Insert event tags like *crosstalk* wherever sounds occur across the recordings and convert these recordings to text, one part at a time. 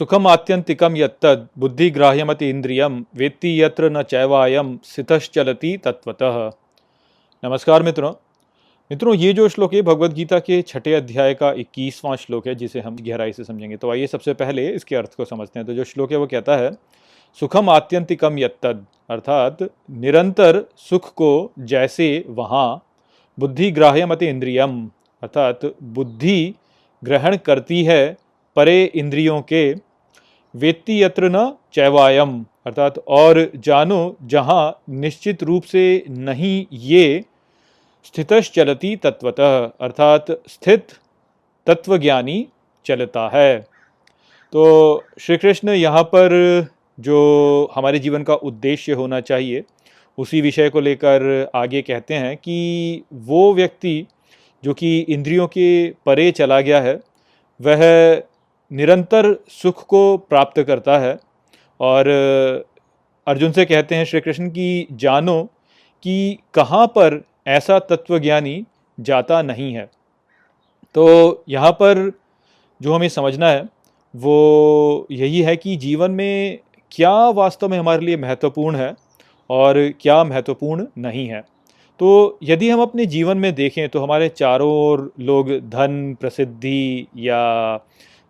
सुखम आत्यंतिकम यत्तद, बुद्धिग्राह्यमति इंद्रियम वेत्ति यत्र न चैवायम स्थितश्चलति तत्वतः नमस्कार मित्रों। मित्रों, ये जो श्लोक है भगवत गीता के छठे अध्याय का इक्कीसवां श्लोक है, जिसे हम गहराई से समझेंगे। तो आइए सबसे पहले इसके अर्थ को समझते हैं। तो जो श्लोक है, वो कहता है सुखम आत्यंतिकम यत्तद अर्थात निरंतर सुख को जैसे वहाँ बुद्धि ग्राह्यमति इंद्रियम अर्थात बुद्धि ग्रहण करती है परे इंद्रियों के वेत्ति यत्र न चैवायम, अर्थात और जानो जहाँ निश्चित रूप से नहीं ये स्थितश चलती तत्वतः, अर्थात स्थित तत्वज्ञानी चलता है। तो श्री कृष्ण यहाँ पर जो हमारे जीवन का उद्देश्य होना चाहिए, उसी विषय को लेकर आगे कहते हैं कि वो व्यक्ति जो कि इंद्रियों के परे चला गया है, वह निरंतर सुख को प्राप्त करता है और अर्जुन से कहते हैं श्री कृष्ण की, जानो कि कहाँ पर ऐसा तत्वज्ञानी जाता नहीं है। तो यहाँ पर जो हमें समझना है, वो यही है कि जीवन में क्या वास्तव में हमारे लिए महत्वपूर्ण है और क्या महत्वपूर्ण नहीं है। तो यदि हम अपने जीवन में देखें तो हमारे चारों ओर लोग धन, प्रसिद्धि या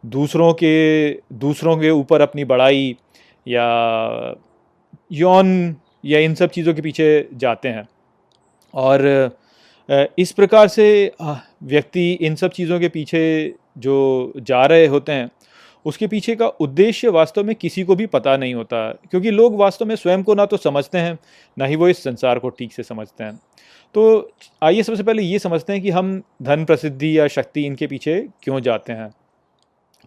दूसरों के दूसरों के ऊपर अपनी बड़ाई या यौन या इन सब चीज़ों के पीछे जाते हैं। और इस प्रकार से व्यक्ति इन सब चीज़ों के पीछे जो जा रहे होते हैं, उसके पीछे का उद्देश्य वास्तव में किसी को भी पता नहीं होता, क्योंकि लोग वास्तव में स्वयं को ना तो समझते हैं, ना ही वो इस संसार को ठीक से समझते हैं। तो आइए सबसे पहले ये समझते हैं कि हम धन प्रसिद्धि या शक्ति इनके पीछे क्यों जाते हैं।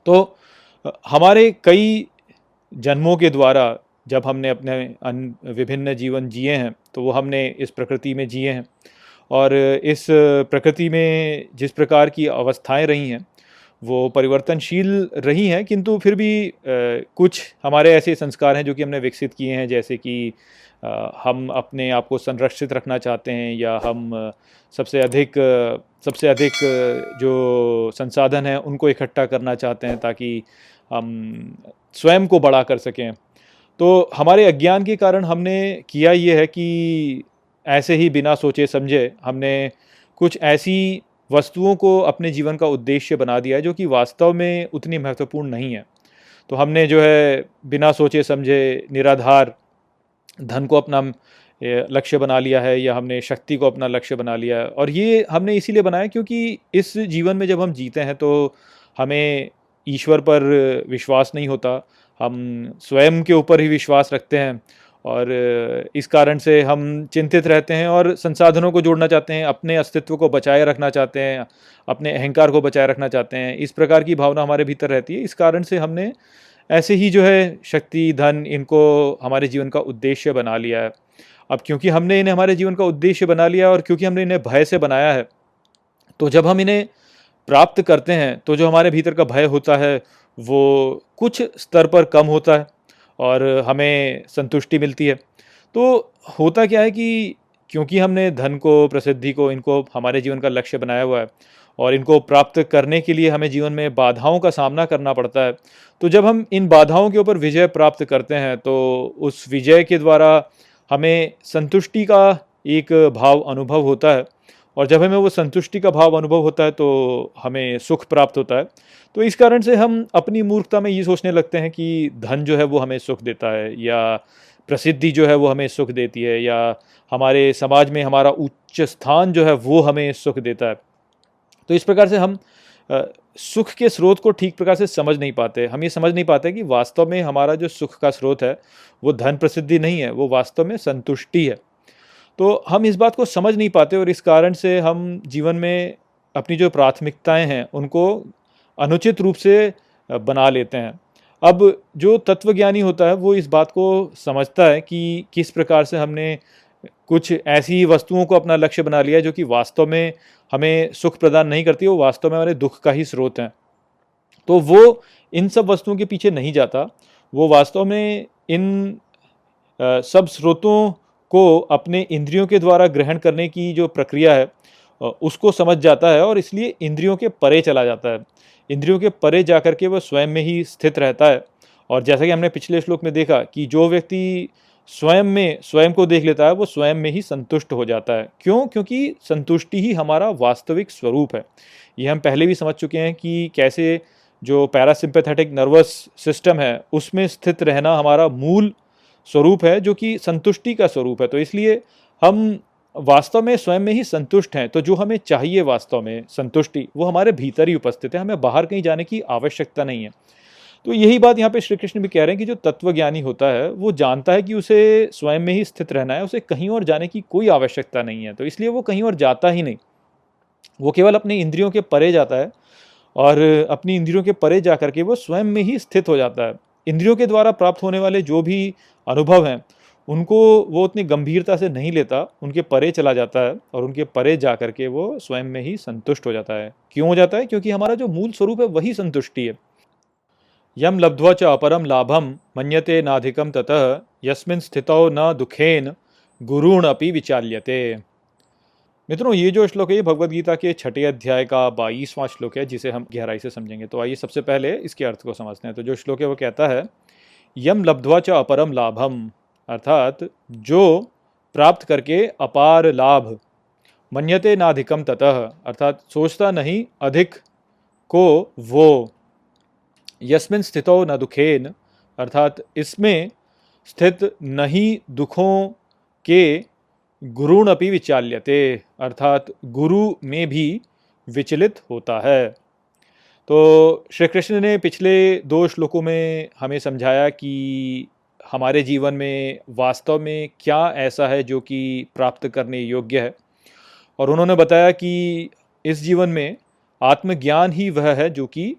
तो हमारे कई जन्मों के द्वारा जब हमने अपने विभिन्न जीवन जिए हैं तो वो हमने इस प्रकृति में जिए हैं। और इस प्रकृति में जिस प्रकार की अवस्थाएँ रही हैं, वो परिवर्तनशील रही हैं, किंतु फिर भी कुछ हमारे ऐसे संस्कार हैं जो कि हमने विकसित किए हैं, जैसे कि हम अपने आप को संरक्षित रखना चाहते हैं या हम सबसे अधिक सबसे अधिक जो संसाधन हैं उनको इकट्ठा करना चाहते हैं ताकि हम स्वयं को बड़ा कर सकें। तो हमारे अज्ञान के कारण हमने किया ये है कि ऐसे ही बिना सोचे समझे हमने कुछ ऐसी वस्तुओं को अपने जीवन का उद्देश्य बना दिया है जो कि वास्तव में उतनी महत्वपूर्ण नहीं है। तो हमने जो है बिना सोचे समझे, निराधार धन को अपना लक्ष्य बना लिया है या हमने शक्ति को अपना लक्ष्य बना लिया है। और ये हमने इसीलिए बनाया क्योंकि इस जीवन में जब हम जीते हैं तो हमें ईश्वर पर विश्वास नहीं होता। हम स्वयं के ऊपर ही विश्वास रखते हैं और इस कारण से हम चिंतित रहते हैं और संसाधनों को जोड़ना चाहते हैं, अपने अस्तित्व को बचाए रखना चाहते हैं, अपने अहंकार को बचाए रखना चाहते हैं। इस प्रकार की भावना हमारे भीतर रहती है। इस कारण से हमने ऐसे ही जो है शक्ति, धन इनको हमारे जीवन का उद्देश्य बना लिया है। अब क्योंकि हमने इन्हें हमारे जीवन का उद्देश्य बना लिया और क्योंकि हमने इन्हें भय से बनाया है तो जब हम इन्हें प्राप्त करते हैं तो जो हमारे भीतर का भय होता है, वो कुछ स्तर पर कम होता है और हमें संतुष्टि मिलती है। तो होता क्या है कि क्योंकि हमने धन को, प्रसिद्धि को, इनको हमारे जीवन का लक्ष्य बनाया हुआ है और इनको प्राप्त करने के लिए हमें जीवन में बाधाओं का सामना करना पड़ता है। तो जब हम इन बाधाओं के ऊपर विजय प्राप्त करते हैं तो उस विजय के द्वारा हमें संतुष्टि का एक भाव अनुभव होता है। और जब हमें वो संतुष्टि का भाव अनुभव होता है तो हमें सुख प्राप्त होता है। तो इस कारण से हम अपनी मूर्खता में ये सोचने लगते हैं कि धन जो है वो हमें सुख देता है, या प्रसिद्धि जो है वो हमें सुख देती है, या हमारे समाज में हमारा उच्च स्थान जो है वो हमें सुख देता है। तो इस प्रकार से हम सुख के स्रोत को ठीक प्रकार से समझ नहीं पाते। हम ये समझ नहीं पाते कि वास्तव में हमारा जो सुख का स्रोत है, वो धन प्रसिद्धि नहीं है, वो वास्तव में संतुष्टि है। तो हम इस बात को समझ नहीं पाते और इस कारण से हम जीवन में अपनी जो प्राथमिकताएँ हैं, उनको अनुचित रूप से बना लेते हैं। अब जो तत्वज्ञानी होता है, वो इस बात को समझता है कि किस प्रकार से हमने कुछ ऐसी वस्तुओं को अपना लक्ष्य बना लिया जो कि वास्तव में हमें सुख प्रदान नहीं करती, वो वास्तव में हमारे दुख का ही स्रोत हैं। तो वो इन सब वस्तुओं के पीछे नहीं जाता। वो वास्तव में इन सब स्रोतों को अपने इंद्रियों के द्वारा ग्रहण करने की जो प्रक्रिया है उसको समझ जाता है और इसलिए इंद्रियों के परे चला जाता है। इंद्रियों के परे जा कर के वह स्वयं में ही स्थित रहता है। और जैसा कि हमने पिछले श्लोक में देखा कि जो व्यक्ति स्वयं में, स्वयं को देख लेता है, वो स्वयं में ही संतुष्ट हो जाता है। क्यों? क्योंकि संतुष्टि ही हमारा वास्तविक स्वरूप है। ये हम पहले भी समझ चुके हैं कि कैसे जो पैरासिम्पैथेटिक नर्वस सिस्टम है, उसमें स्थित रहना हमारा मूल स्वरूप है, जो कि संतुष्टि का स्वरूप है। तो इसलिए हम वास्तव में स्वयं में ही संतुष्ट हैं तो जो हमें चाहिए वास्तव में संतुष्टि, वो हमारे भीतर ही उपस्थित है। हमें बाहर कहीं जाने की आवश्यकता नहीं है। तो यही बात यहाँ पे श्री कृष्ण भी कह रहे हैं कि जो तत्वज्ञानी होता है, वो जानता है कि उसे स्वयं में ही स्थित रहना है, उसे कहीं और जाने की कोई आवश्यकता नहीं है तो इसलिए वो कहीं और जाता ही नहीं। वो केवल अपने इंद्रियों के परे जाता है और अपनी इंद्रियों के परे जा करके वो स्वयं में ही स्थित हो जाता है। इंद्रियों के द्वारा प्राप्त होने वाले जो भी अनुभव हैं, उनको वो उतनी गंभीरता से नहीं लेता, उनके परे चला जाता है और उनके परे जा करके वो स्वयं में ही संतुष्ट हो जाता है। क्यों हो जाता है? क्योंकि हमारा जो मूल स्वरूप है, वही संतुष्टि है। यम लब्ध्वा च अपरम लाभम मन्यते नाधिकम ततः, यस्मिन स्थितौ न दुखेन गुरुण अपि विचाल्यते। मित्रों, ये जो श्लोक है, ये भगवद गीता के छठे अध्याय का बाईसवां श्लोक है, जिसे हम गहराई से समझेंगे। तो आइए सबसे पहले इसके अर्थ को समझते हैं। तो जो श्लोक है, वो कहता है यम लब्ध्वा च अपरम लाभम अर्थात जो प्राप्त करके अपार लाभ मन्यते नाधिकम ततः, अर्थात सोचता नहीं अधिक को वो यस्मिन स्थितो न दुखेन, अर्थात इसमें स्थित नहीं दुखों के गुरुण अपनी विचाल्यते, अर्थात गुरु में भी विचलित होता है। तो श्री कृष्ण ने पिछले दो श्लोकों में हमें समझाया कि हमारे जीवन में वास्तव में क्या ऐसा है जो कि प्राप्त करने योग्य है। और उन्होंने बताया कि इस जीवन में आत्मज्ञान ही वह है जो कि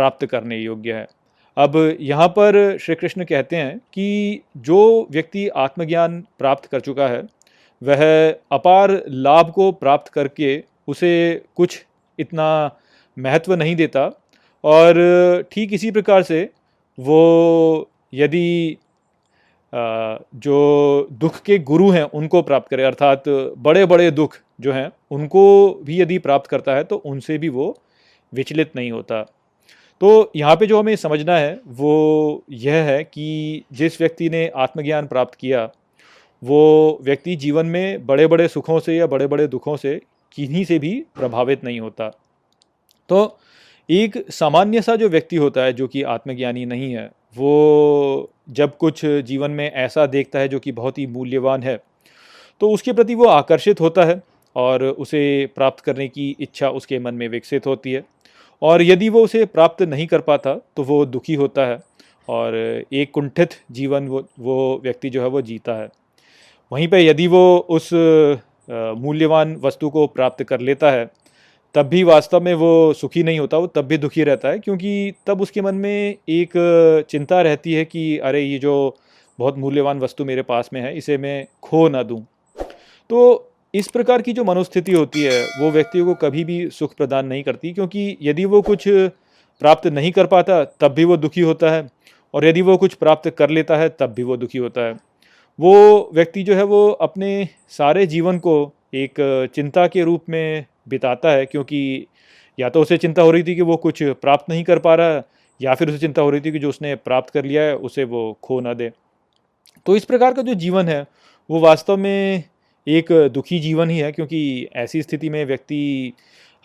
प्राप्त करने योग्य है। अब यहाँ पर श्री कृष्ण कहते हैं कि जो व्यक्ति आत्मज्ञान प्राप्त कर चुका है, वह अपार लाभ को प्राप्त करके उसे कुछ इतना महत्व नहीं देता और ठीक इसी प्रकार से वो यदि जो दुख के गुरु हैं उनको प्राप्त करे, अर्थात बड़े बड़े दुख जो हैं, उनको भी यदि प्राप्त करता है तो उनसे भी वो विचलित नहीं होता। तो यहाँ पे जो हमें समझना है, वो यह है कि जिस व्यक्ति ने आत्मज्ञान प्राप्त किया, वो व्यक्ति जीवन में बड़े बड़े सुखों से या बड़े बड़े दुखों से किन्हीं से भी प्रभावित नहीं होता। तो एक सामान्य सा जो व्यक्ति होता है जो कि आत्मज्ञानी नहीं है, वो जब कुछ जीवन में ऐसा देखता है जो कि बहुत ही मूल्यवान है तो उसके प्रति वो आकर्षित होता है और उसे प्राप्त करने की इच्छा उसके मन में विकसित होती है। और यदि वो उसे प्राप्त नहीं कर पाता तो वो दुखी होता है और एक कुंठित जीवन वो वो व्यक्ति जो है वो जीता है। वहीं पे यदि वो उस मूल्यवान वस्तु को प्राप्त कर लेता है, तब भी वास्तव में वो सुखी नहीं होता, वो तब भी दुखी रहता है, क्योंकि तब उसके मन में एक चिंता रहती है कि अरे, ये जो बहुत मूल्यवान वस्तु मेरे पास में है, इसे मैं खो ना दूँ। तो इस प्रकार की जो मनोस्थिति होती है, वो व्यक्ति को कभी भी सुख प्रदान नहीं करती, क्योंकि यदि वो कुछ प्राप्त नहीं कर पाता, तब भी वो दुखी होता है, और यदि वो कुछ प्राप्त कर लेता है, तब भी वो दुखी होता है। वो व्यक्ति जो है, वो अपने सारे जीवन को एक चिंता के रूप में बिताता है, क्योंकि या तो उसे चिंता हो रही थी कि वो कुछ प्राप्त नहीं कर पा रहा या फिर उसे चिंता हो रही थी कि जो उसने प्राप्त कर लिया है, उसे वो खो ना दे। तो इस प्रकार का जो जीवन है, वो वास्तव में एक दुखी जीवन ही है, क्योंकि ऐसी स्थिति में व्यक्ति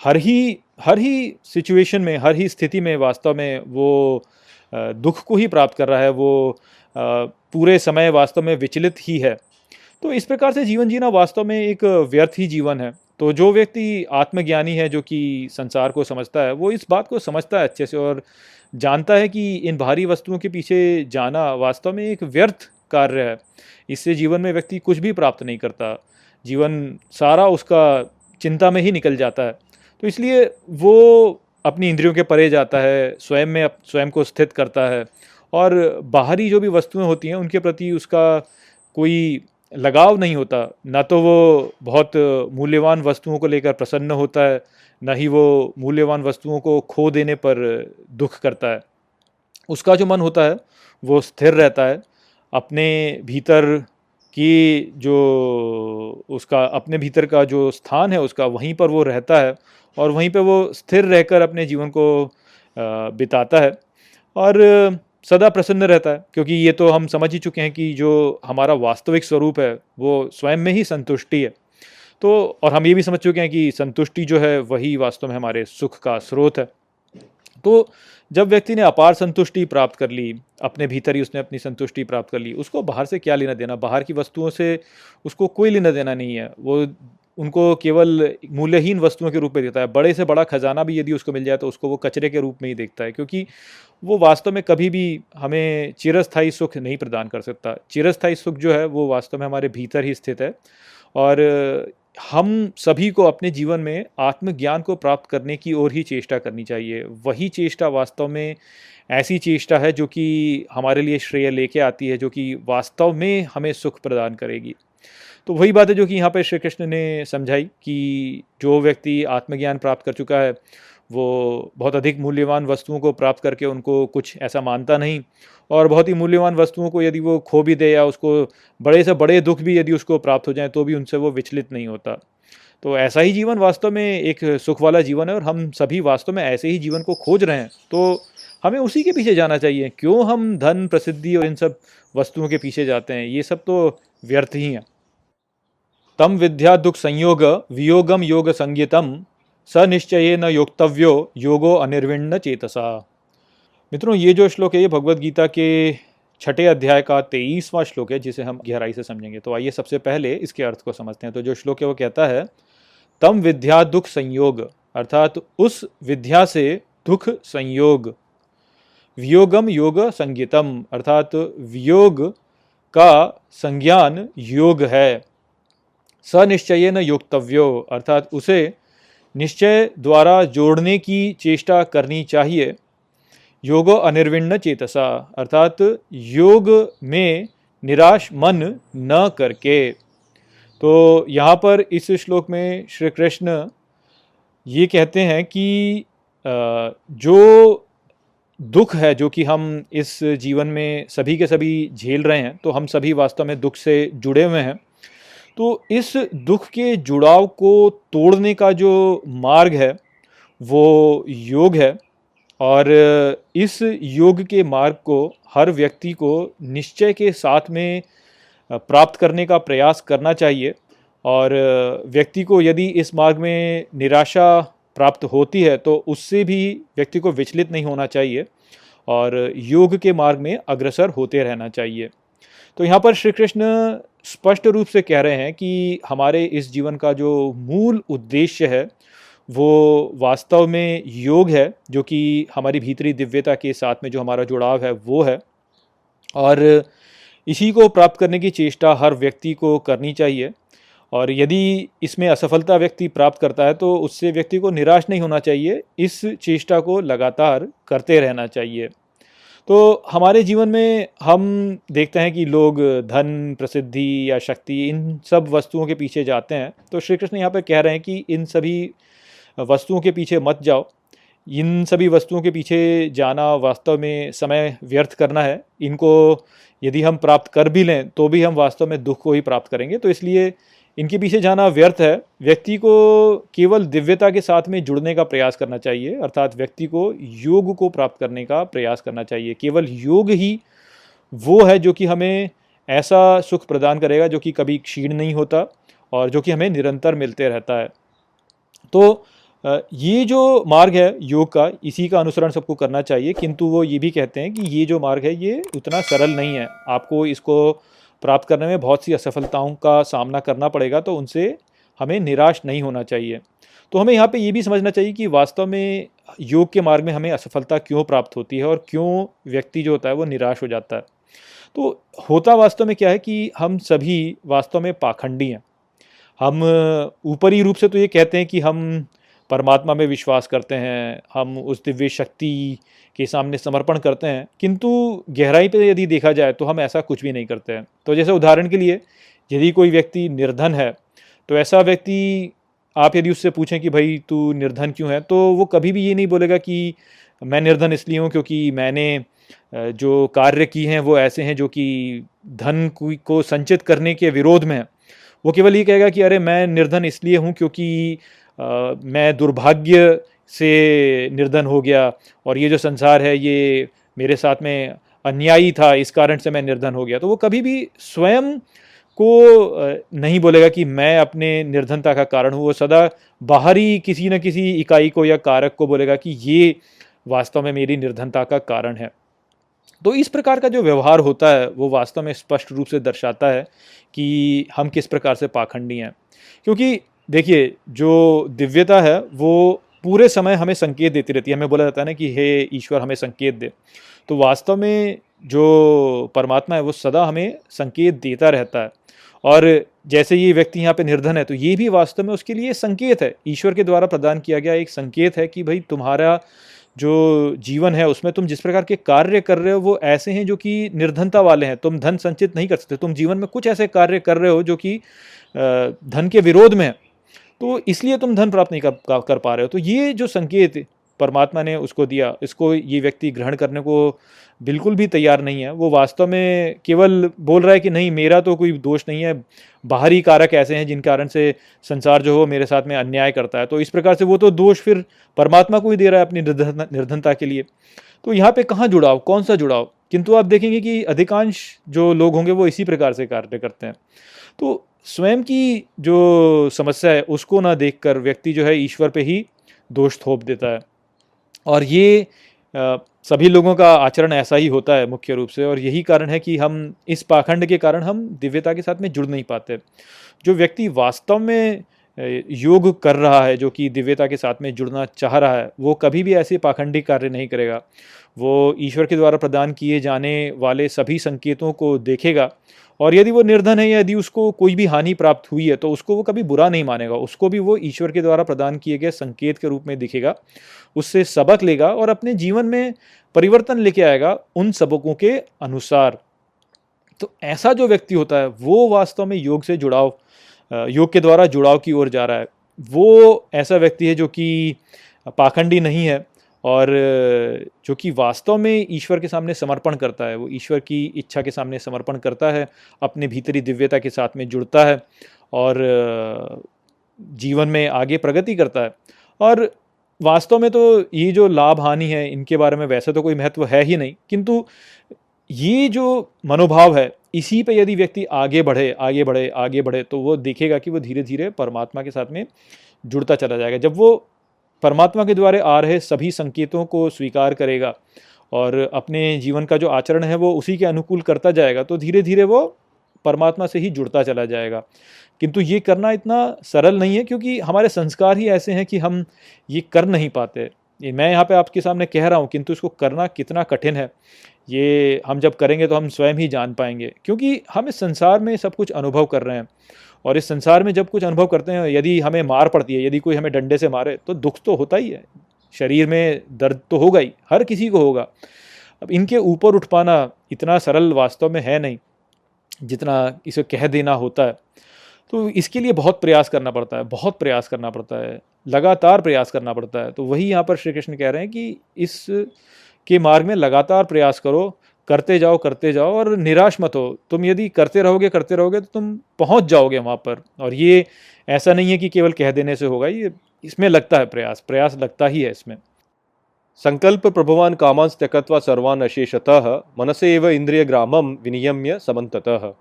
हर ही हर ही सिचुएशन में, हर ही स्थिति में वास्तव में वो दुख को ही प्राप्त कर रहा है, वो पूरे समय वास्तव में विचलित ही है। तो इस प्रकार से जीवन जीना वास्तव में एक व्यर्थ ही जीवन है। तो जो व्यक्ति आत्मज्ञानी है, जो कि संसार को समझता है, वो इस बात को समझता है अच्छे से और जानता है कि इन भारी वस्तुओं के पीछे जाना वास्तव में एक व्यर्थ कार्य है। इससे जीवन में व्यक्ति कुछ भी प्राप्त नहीं करता। जीवन सारा उसका चिंता में ही निकल जाता है। तो इसलिए वो अपनी इंद्रियों के परे जाता है, स्वयं में स्वयं को स्थित करता है। और बाहरी जो भी वस्तुएँ होती हैं, उनके प्रति उसका कोई लगाव नहीं होता। ना तो वो बहुत मूल्यवान वस्तुओं को लेकर प्रसन्न होता है, ना ही वो मूल्यवान वस्तुओं को खो देने पर दुख करता है। उसका जो मन होता है, वो स्थिर रहता है। अपने भीतर की जो उसका, अपने भीतर का जो स्थान है उसका, वहीं पर वो रहता है और वहीं पर वो स्थिर रहकर अपने जीवन को बिताता है और सदा प्रसन्न रहता है। क्योंकि ये तो हम समझ ही चुके हैं कि जो हमारा वास्तविक स्वरूप है, वो स्वयं में ही संतुष्टि है। तो और हम ये भी समझ चुके हैं कि संतुष्टि जो है, वही वास्तव में हमारे सुख का स्रोत है। तो जब व्यक्ति ने अपार संतुष्टि प्राप्त कर ली, अपने भीतर ही उसने अपनी संतुष्टि प्राप्त कर ली, उसको बाहर से क्या लेना देना? बाहर की वस्तुओं से उसको कोई लेना देना नहीं है। वो उनको केवल मूल्यहीन वस्तुओं के रूप में देता है। बड़े से बड़ा खजाना भी यदि उसको मिल जाए तो उसको वो कचरे के रूप में ही देखता है, क्योंकि वो वास्तव में कभी भी हमें चिरस्थायी सुख नहीं प्रदान कर सकता। चिरस्थायी सुख जो है, वो वास्तव में हमारे भीतर ही स्थित है। और हम सभी को अपने जीवन में आत्मज्ञान को प्राप्त करने की ओर ही चेष्टा करनी चाहिए। वही चेष्टा वास्तव में ऐसी चेष्टा है जो कि हमारे लिए श्रेय लेके आती है, जो कि वास्तव में हमें सुख प्रदान करेगी। तो वही बात है जो कि यहाँ पर श्री कृष्ण ने समझाई कि जो व्यक्ति आत्मज्ञान प्राप्त कर चुका है वो बहुत अधिक मूल्यवान वस्तुओं को प्राप्त करके उनको कुछ ऐसा मानता नहीं। और बहुत ही मूल्यवान वस्तुओं को यदि वो खो भी दे या उसको बड़े से बड़े दुख भी यदि उसको प्राप्त हो जाए तो भी उनसे वो विचलित नहीं होता। तो ऐसा ही जीवन वास्तव में एक सुख वाला जीवन है और हम सभी वास्तव में ऐसे ही जीवन को खोज रहे हैं। तो हमें उसी के पीछे जाना चाहिए, क्यों हम धन, प्रसिद्धि और इन सब वस्तुओं के पीछे जाते हैं? ये सब तो व्यर्थ ही हैं। तम विद्या दुख संयोग, वियोगम योग संगीतम। स निश्चय न योक्तव्यो योगो अनिर्विण्ण चेतसा। मित्रों, ये जो श्लोक है, ये भगवत गीता के छठे अध्याय का तेईसवां श्लोक है, जिसे हम गहराई से समझेंगे। तो आइए सबसे पहले इसके अर्थ को समझते हैं। तो जो श्लोक है, वो कहता है, तम विद्या दुख संयोग अर्थात उस विद्या से दुख संयोग। वियोगम योग संगीतम, अर्थात वियोग का संज्ञान योग है। सनिश्चय न योक्तव्यो, अर्थात उसे निश्चय द्वारा जोड़ने की चेष्टा करनी चाहिए। योगो अनिर्विण्ण चेतसा, अर्थात योग में निराश मन न करके। तो यहाँ पर इस श्लोक में श्री कृष्ण ये कहते हैं कि जो दुख है, जो कि हम इस जीवन में सभी के सभी झेल रहे हैं तो हम सभी वास्तव में दुख से जुड़े हुए हैं। तो इस दुख के जुड़ाव को तोड़ने का जो मार्ग है, वो योग है और इस योग के मार्ग को, हर व्यक्ति को निश्चय के साथ में प्राप्त करने का प्रयास करना चाहिए और व्यक्ति को यदि इस मार्ग में निराशा प्राप्त होती है तो उससे भी व्यक्ति को विचलित नहीं होना चाहिए और योग के मार्ग में अग्रसर होते रहना चाहिए। तो यहाँ पर श्री कृष्ण स्पष्ट रूप से कह रहे हैं कि हमारे इस जीवन का जो मूल उद्देश्य है, वो वास्तव में योग है, जो कि हमारी भीतरी दिव्यता के साथ में जो हमारा जुड़ाव है, वो है। और इसी को प्राप्त करने की चेष्टा हर व्यक्ति को करनी चाहिए। और यदि इसमें असफलता व्यक्ति प्राप्त करता है तो उससे व्यक्ति को निराश नहीं होना चाहिए। इस चेष्टा को लगातार करते रहना चाहिए। तो हमारे जीवन में हम देखते हैं कि लोग धन, प्रसिद्धि या शक्ति, इन सब वस्तुओं के पीछे जाते हैं। तो श्री कृष्ण यहाँ पर कह रहे हैं कि इन सभी वस्तुओं के पीछे मत जाओ। इन सभी वस्तुओं के पीछे जाना वास्तव में समय व्यर्थ करना है। इनको यदि हम प्राप्त कर भी लें तो भी हम वास्तव में दुख को ही प्राप्त करेंगे। तो इसलिए इनके पीछे जाना व्यर्थ है। व्यक्ति को केवल दिव्यता के साथ में जुड़ने का प्रयास करना चाहिए, अर्थात व्यक्ति को योग को प्राप्त करने का प्रयास करना चाहिए। केवल योग ही वो है जो कि हमें ऐसा सुख प्रदान करेगा जो कि कभी क्षीण नहीं होता और जो कि हमें निरंतर मिलते रहता है। तो ये जो मार्ग है योग का, इसी का अनुसरण सबको करना चाहिए, किंतु वो ये भी कहते हैं कि ये जो मार्ग है, ये उतना सरल नहीं है। आपको इसको प्राप्त करने में बहुत सी असफलताओं का सामना करना पड़ेगा तो उनसे हमें निराश नहीं होना चाहिए। तो हमें यहाँ पे ये भी समझना चाहिए कि वास्तव में योग के मार्ग में हमें असफलता क्यों प्राप्त होती है और क्यों व्यक्ति जो होता है वो निराश हो जाता है। तो होता वास्तव में क्या है कि हम सभी वास्तव में पाखंडी हैं। हम ऊपरी रूप से तो ये कहते हैं कि हम परमात्मा में विश्वास करते हैं, हम उस दिव्य शक्ति के सामने समर्पण करते हैं। किंतु गहराई पे यदि देखा जाए तो हम ऐसा कुछ भी नहीं करते हैं। तो जैसे उदाहरण के लिए, यदि कोई व्यक्ति निर्धन है तो ऐसा व्यक्ति, आप यदि उससे पूछें कि भाई तू निर्धन क्यों है तो वो कभी भी ये नहीं बोलेगा कि मैं निर्धन इसलिए हूँ क्योंकि मैंने जो कार्य की हैं वो ऐसे हैं जो कि धन को संचित करने के विरोध में है। वो केवल ये कहेगा कि अरे मैं निर्धन इसलिए हूँ क्योंकि मैं दुर्भाग्य से निर्धन हो गया और ये जो संसार है, ये मेरे साथ में अन्यायी था, इस कारण से मैं निर्धन हो गया। तो वो कभी भी स्वयं को नहीं बोलेगा कि मैं अपने निर्धनता का कारण हूँ। वो सदा बाहरी किसी न किसी इकाई को या कारक को बोलेगा कि ये वास्तव में मेरी निर्धनता का कारण है। तो इस प्रकार का जो व्यवहार होता है, वो वास्तव में स्पष्ट रूप से दर्शाता है कि हम किस प्रकार से पाखंडी हैं। क्योंकि देखिए, जो दिव्यता है, वो पूरे समय हमें संकेत देती रहती है। हमें बोला जाता है ना कि, हे ईश्वर, हमें संकेत दे। तो वास्तव में जो परमात्मा है, वो सदा हमें संकेत देता रहता है। और जैसे ये व्यक्ति यहाँ पे निर्धन है तो ये भी वास्तव में उसके लिए संकेत है। ईश्वर के द्वारा प्रदान किया गया एक संकेत है कि, भाई, तुम्हारा जो जीवन है, उसमें तुम जिस प्रकार के कार्य कर रहे हो, वो ऐसे हैं जो कि निर्धनता वाले हैं। तुम धन संचित नहीं कर सकते। तुम जीवन में कुछ ऐसे कार्य कर रहे हो जो कि धन के विरोध में है। तो इसलिए तुम धन प्राप्त नहीं कर, कर पा रहे हो। तो ये जो संकेत परमात्मा ने उसको दिया इसको ये व्यक्ति ग्रहण करने को बिल्कुल भी तैयार नहीं है। वो वास्तव में केवल बोल रहा है कि नहीं मेरा तो कोई दोष नहीं है बाहरी कारक ऐसे हैं जिन कारण से संसार जो हो मेरे साथ में अन्याय करता है। तो इस प्रकार से वो तो दोष फिर परमात्मा को ही दे रहा है अपनी निर्धनता के लिए। तो यहाँ पे कहाँ जुड़ाव कौन सा जुड़ाव? किंतु आप देखेंगे कि अधिकांश जो लोग होंगे वो इसी प्रकार से कार्य करते हैं। तो स्वयं की जो समस्या है, उसको ना देखकर व्यक्ति जो है ईश्वर पे ही दोष थोप देता है। और ये सभी लोगों का आचरण ऐसा ही होता है मुख्य रूप से, और यही कारण है कि हम इस पाखंड के कारण हम दिव्यता के साथ में जुड़ नहीं पाते। जो व्यक्ति वास्तव में योग कर रहा है, जो कि दिव्यता के साथ में जुड़ना चाह रहा है, वो कभी भी ऐसे पाखंडी कार्य नहीं करेगा। वो ईश्वर के द्वारा प्रदान किए जाने वाले सभी संकेतों को देखेगा और यदि वो निर्धन है, यदि उसको कोई भी हानि प्राप्त हुई है तो उसको वो कभी बुरा नहीं मानेगा। उसको भी वो ईश्वर के द्वारा प्रदान किए गए संकेत के रूप में दिखेगा। उससे सबक लेगा और अपने जीवन में परिवर्तन लेके आएगा उन सबकों के अनुसार। तो ऐसा जो व्यक्ति होता है, वो वास्तव में योग से जुड़ाव योग के द्वारा जुड़ाव की ओर जा रहा है। वो ऐसा व्यक्ति है जो कि पाखंडी नहीं है और जो कि वास्तव में ईश्वर के सामने समर्पण करता है, वो ईश्वर की इच्छा के सामने समर्पण करता है, अपने भीतरी दिव्यता के साथ में जुड़ता है और जीवन में आगे प्रगति करता है। और वास्तव में तो ये जो लाभ हानि है, इनके बारे में वैसे तो कोई महत्व है ही नहीं, किंतु ये जो मनोभाव है, इसी पे यदि व्यक्ति आगे बढ़े आगे बढ़े आगे बढ़े तो वो देखेगा कि वो धीरे धीरे परमात्मा के साथ में जुड़ता चला जाएगा। जब वो परमात्मा के द्वारा आ रहे सभी संकेतों को स्वीकार करेगा और अपने जीवन का जो आचरण है वो उसी के अनुकूल करता जाएगा तो धीरे धीरे वो परमात्मा से ही जुड़ता चला जाएगा। किंतु ये करना इतना सरल नहीं है क्योंकि हमारे संस्कार ही ऐसे हैं कि हम ये कर नहीं पाते। मैं यहाँ पे आपके सामने कह रहा हूँ, किंतु इसको करना कितना कठिन है, ये हम जब करेंगे तो हम स्वयं ही जान पाएँगे। क्योंकि हम इस संसार में सब कुछ अनुभव कर रहे हैं। और इस संसार में जब कुछ अनुभव करते हैं, यदि हमें मार पड़ती है, यदि कोई हमें डंडे से मारे तो दुख तो होता ही है। शरीर में दर्द तो होगा ही, हर किसी को होगा। अब इनके ऊपर उठ पाना इतना सरल वास्तव में है नहीं, जितना इसे कह देना होता है। तो इसके लिए बहुत प्रयास करना पड़ता है, बहुत प्रयास करना पड़ता है, लगातार प्रयास करना पड़ता है। तो वही यहाँ पर श्री कृष्ण कह रहे हैं कि इस के मार्ग में लगातार प्रयास करो करते जाओ करते जाओ और निराश मत हो। तुम यदि करते रहोगे करते रहोगे तो तुम पहुँच जाओगे वहाँ पर। और ये ऐसा नहीं है कि केवल कह देने से होगा, ये इसमें लगता है प्रयास प्रयास लगता ही है इसमें। संकल्प प्रभुवान कामान त्यकत्वा सर्वान अशेषतः मनसे एव इंद्रिय ग्रामम विनियम्य समन्ततः।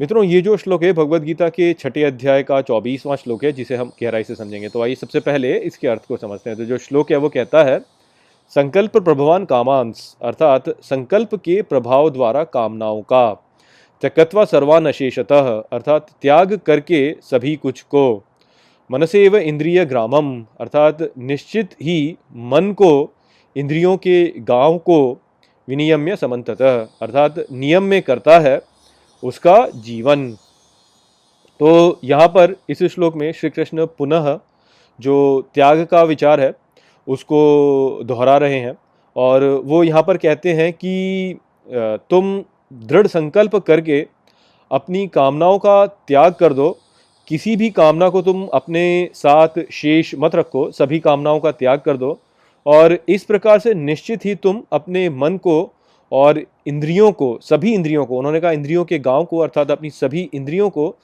मित्रों, ये जो श्लोक है भगवत गीता के छठे अध्याय का चौबीसवां श्लोक है, जिसे हम गहराई से समझेंगे। तो आइए सबसे पहले इसके अर्थ को समझते हैं। तो जो श्लोक है, वो कहता है संकल्प प्रभवान कामांस, अर्थात संकल्प के प्रभाव द्वारा कामनाओं का। त्यकत्वा सर्वान अशेषतः अर्थात त्याग करके सभी कुछ को। मनसेव इंद्रिय ग्रामम, अर्थात निश्चित ही मन को, इंद्रियों के गाँव को विनियम्य समन्ततः, अर्थात नियम में करता है उसका जीवन। तो यहाँ पर इस श्लोक में श्री कृष्ण पुनः जो त्याग का विचार है उसको दोहरा रहे हैं और वो यहाँ पर कहते हैं कि तुम दृढ़ संकल्प करके अपनी कामनाओं का त्याग कर दो। किसी भी कामना को तुम अपने साथ शेष मत रखो। सभी कामनाओं का त्याग कर दो और इस प्रकार से निश्चित ही तुम अपने मन को और इंद्रियों को, सभी इंद्रियों को, उन्होंने कहा इंद्रियों के गाँव को, अर्थात अपनी सभी इंद्रियों को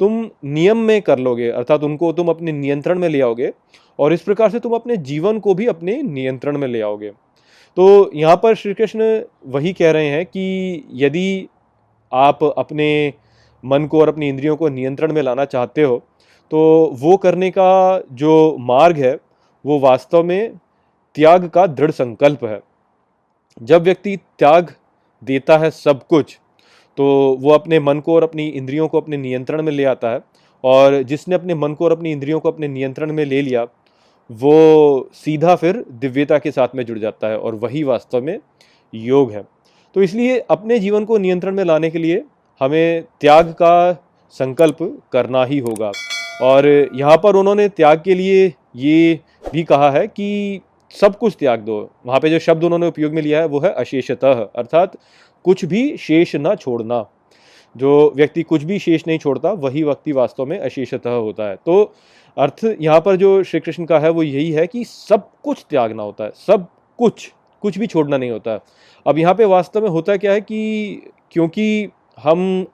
तुम नियम में कर लोगे, अर्थात उनको तुम अपने नियंत्रण में ले आओगे और इस प्रकार से तुम अपने जीवन को भी अपने नियंत्रण में ले आओगे। तो यहाँ पर श्री कृष्ण वही कह रहे हैं कि यदि आप अपने मन को और अपनी इंद्रियों को नियंत्रण में लाना चाहते हो तो वो करने का जो मार्ग है, वो वास्तव में त्याग का दृढ़ संकल्प है। जब व्यक्ति त्याग देता है सब कुछ तो वो अपने मन को और अपनी इंद्रियों को अपने नियंत्रण में ले आता है। और जिसने अपने मन को और अपनी इंद्रियों को अपने नियंत्रण में ले लिया, वो सीधा फिर दिव्यता के साथ में जुड़ जाता है और वही वास्तव में योग है। तो इसलिए अपने जीवन को नियंत्रण में लाने के लिए हमें त्याग का संकल्प करना ही होगा। और यहाँ पर उन्होंने त्याग के लिए ये भी कहा है कि सब कुछ त्याग दो। वहाँ पे जो शब्द उन्होंने उपयोग में लिया है वो है अशेषतः, अर्थात कुछ भी शेष न छोड़ना। जो व्यक्ति कुछ भी शेष नहीं छोड़ता, वही व्यक्ति वास्तव में अशेषतः होता है। तो अर्थ यहाँ पर जो श्री कृष्ण का है, वो यही है कि सब कुछ त्यागना होता है। सब कुछ कुछ भी छोड़ना नहीं होता। अब यहाँ पे वास्तव में होता क्या है कि क्योंकि हम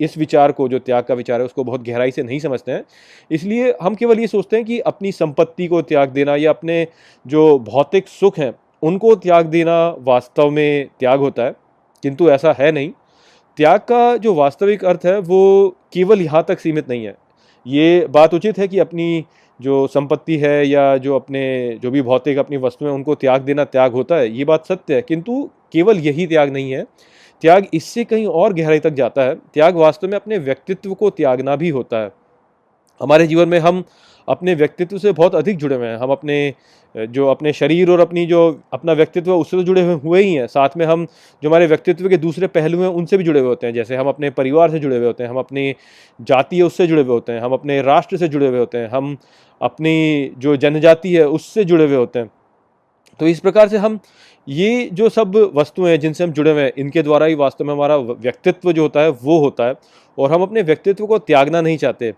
इस विचार को, जो त्याग का विचार है, उसको बहुत गहराई से नहीं समझते हैं, इसलिए हम केवल ये सोचते हैं कि अपनी संपत्ति को त्याग देना या अपने जो भौतिक सुख हैं, उनको त्याग देना वास्तव में त्याग होता है। किंतु ऐसा है नहीं। त्याग का जो वास्तविक अर्थ है, वो केवल यहाँ तक सीमित नहीं है। ये बात उचित है कि अपनी जो संपत्ति है या जो अपने, जो भी भौतिक अपनी वस्तुएँ उनको त्याग देना त्याग होता है, ये बात सत्य है। किंतु केवल यही त्याग नहीं है। त्याग इससे कहीं और गहराई तक जाता है। त्याग वास्तव में अपने व्यक्तित्व को त्यागना भी होता है। हमारे जीवन में हम अपने व्यक्तित्व से बहुत अधिक जुड़े हुए हैं। हम अपने, जो अपने शरीर और अपनी जो अपना व्यक्तित्व है, उससे तो जुड़े हुए ही हैं। साथ में हम, जो हमारे व्यक्तित्व के दूसरे पहलू हैं, उनसे भी जुड़े हुए होते हैं। जैसे हम अपने परिवार से जुड़े हुए होते हैं, हम अपनी जाति है, उससे जुड़े हुए होते हैं। हम अपने राष्ट्र से जुड़े हुए होते हैं। हम अपनी जो जनजाति है, उससे जुड़े हुए होते हैं। तो इस प्रकार से हम, ये जो सब वस्तुएँ हैं, जिनसे हम जुड़े हुए हैं, इनके द्वारा ही वास्तव में हमारा व्यक्तित्व जो होता है, वो होता है। और हम अपने व्यक्तित्व को त्यागना नहीं चाहते।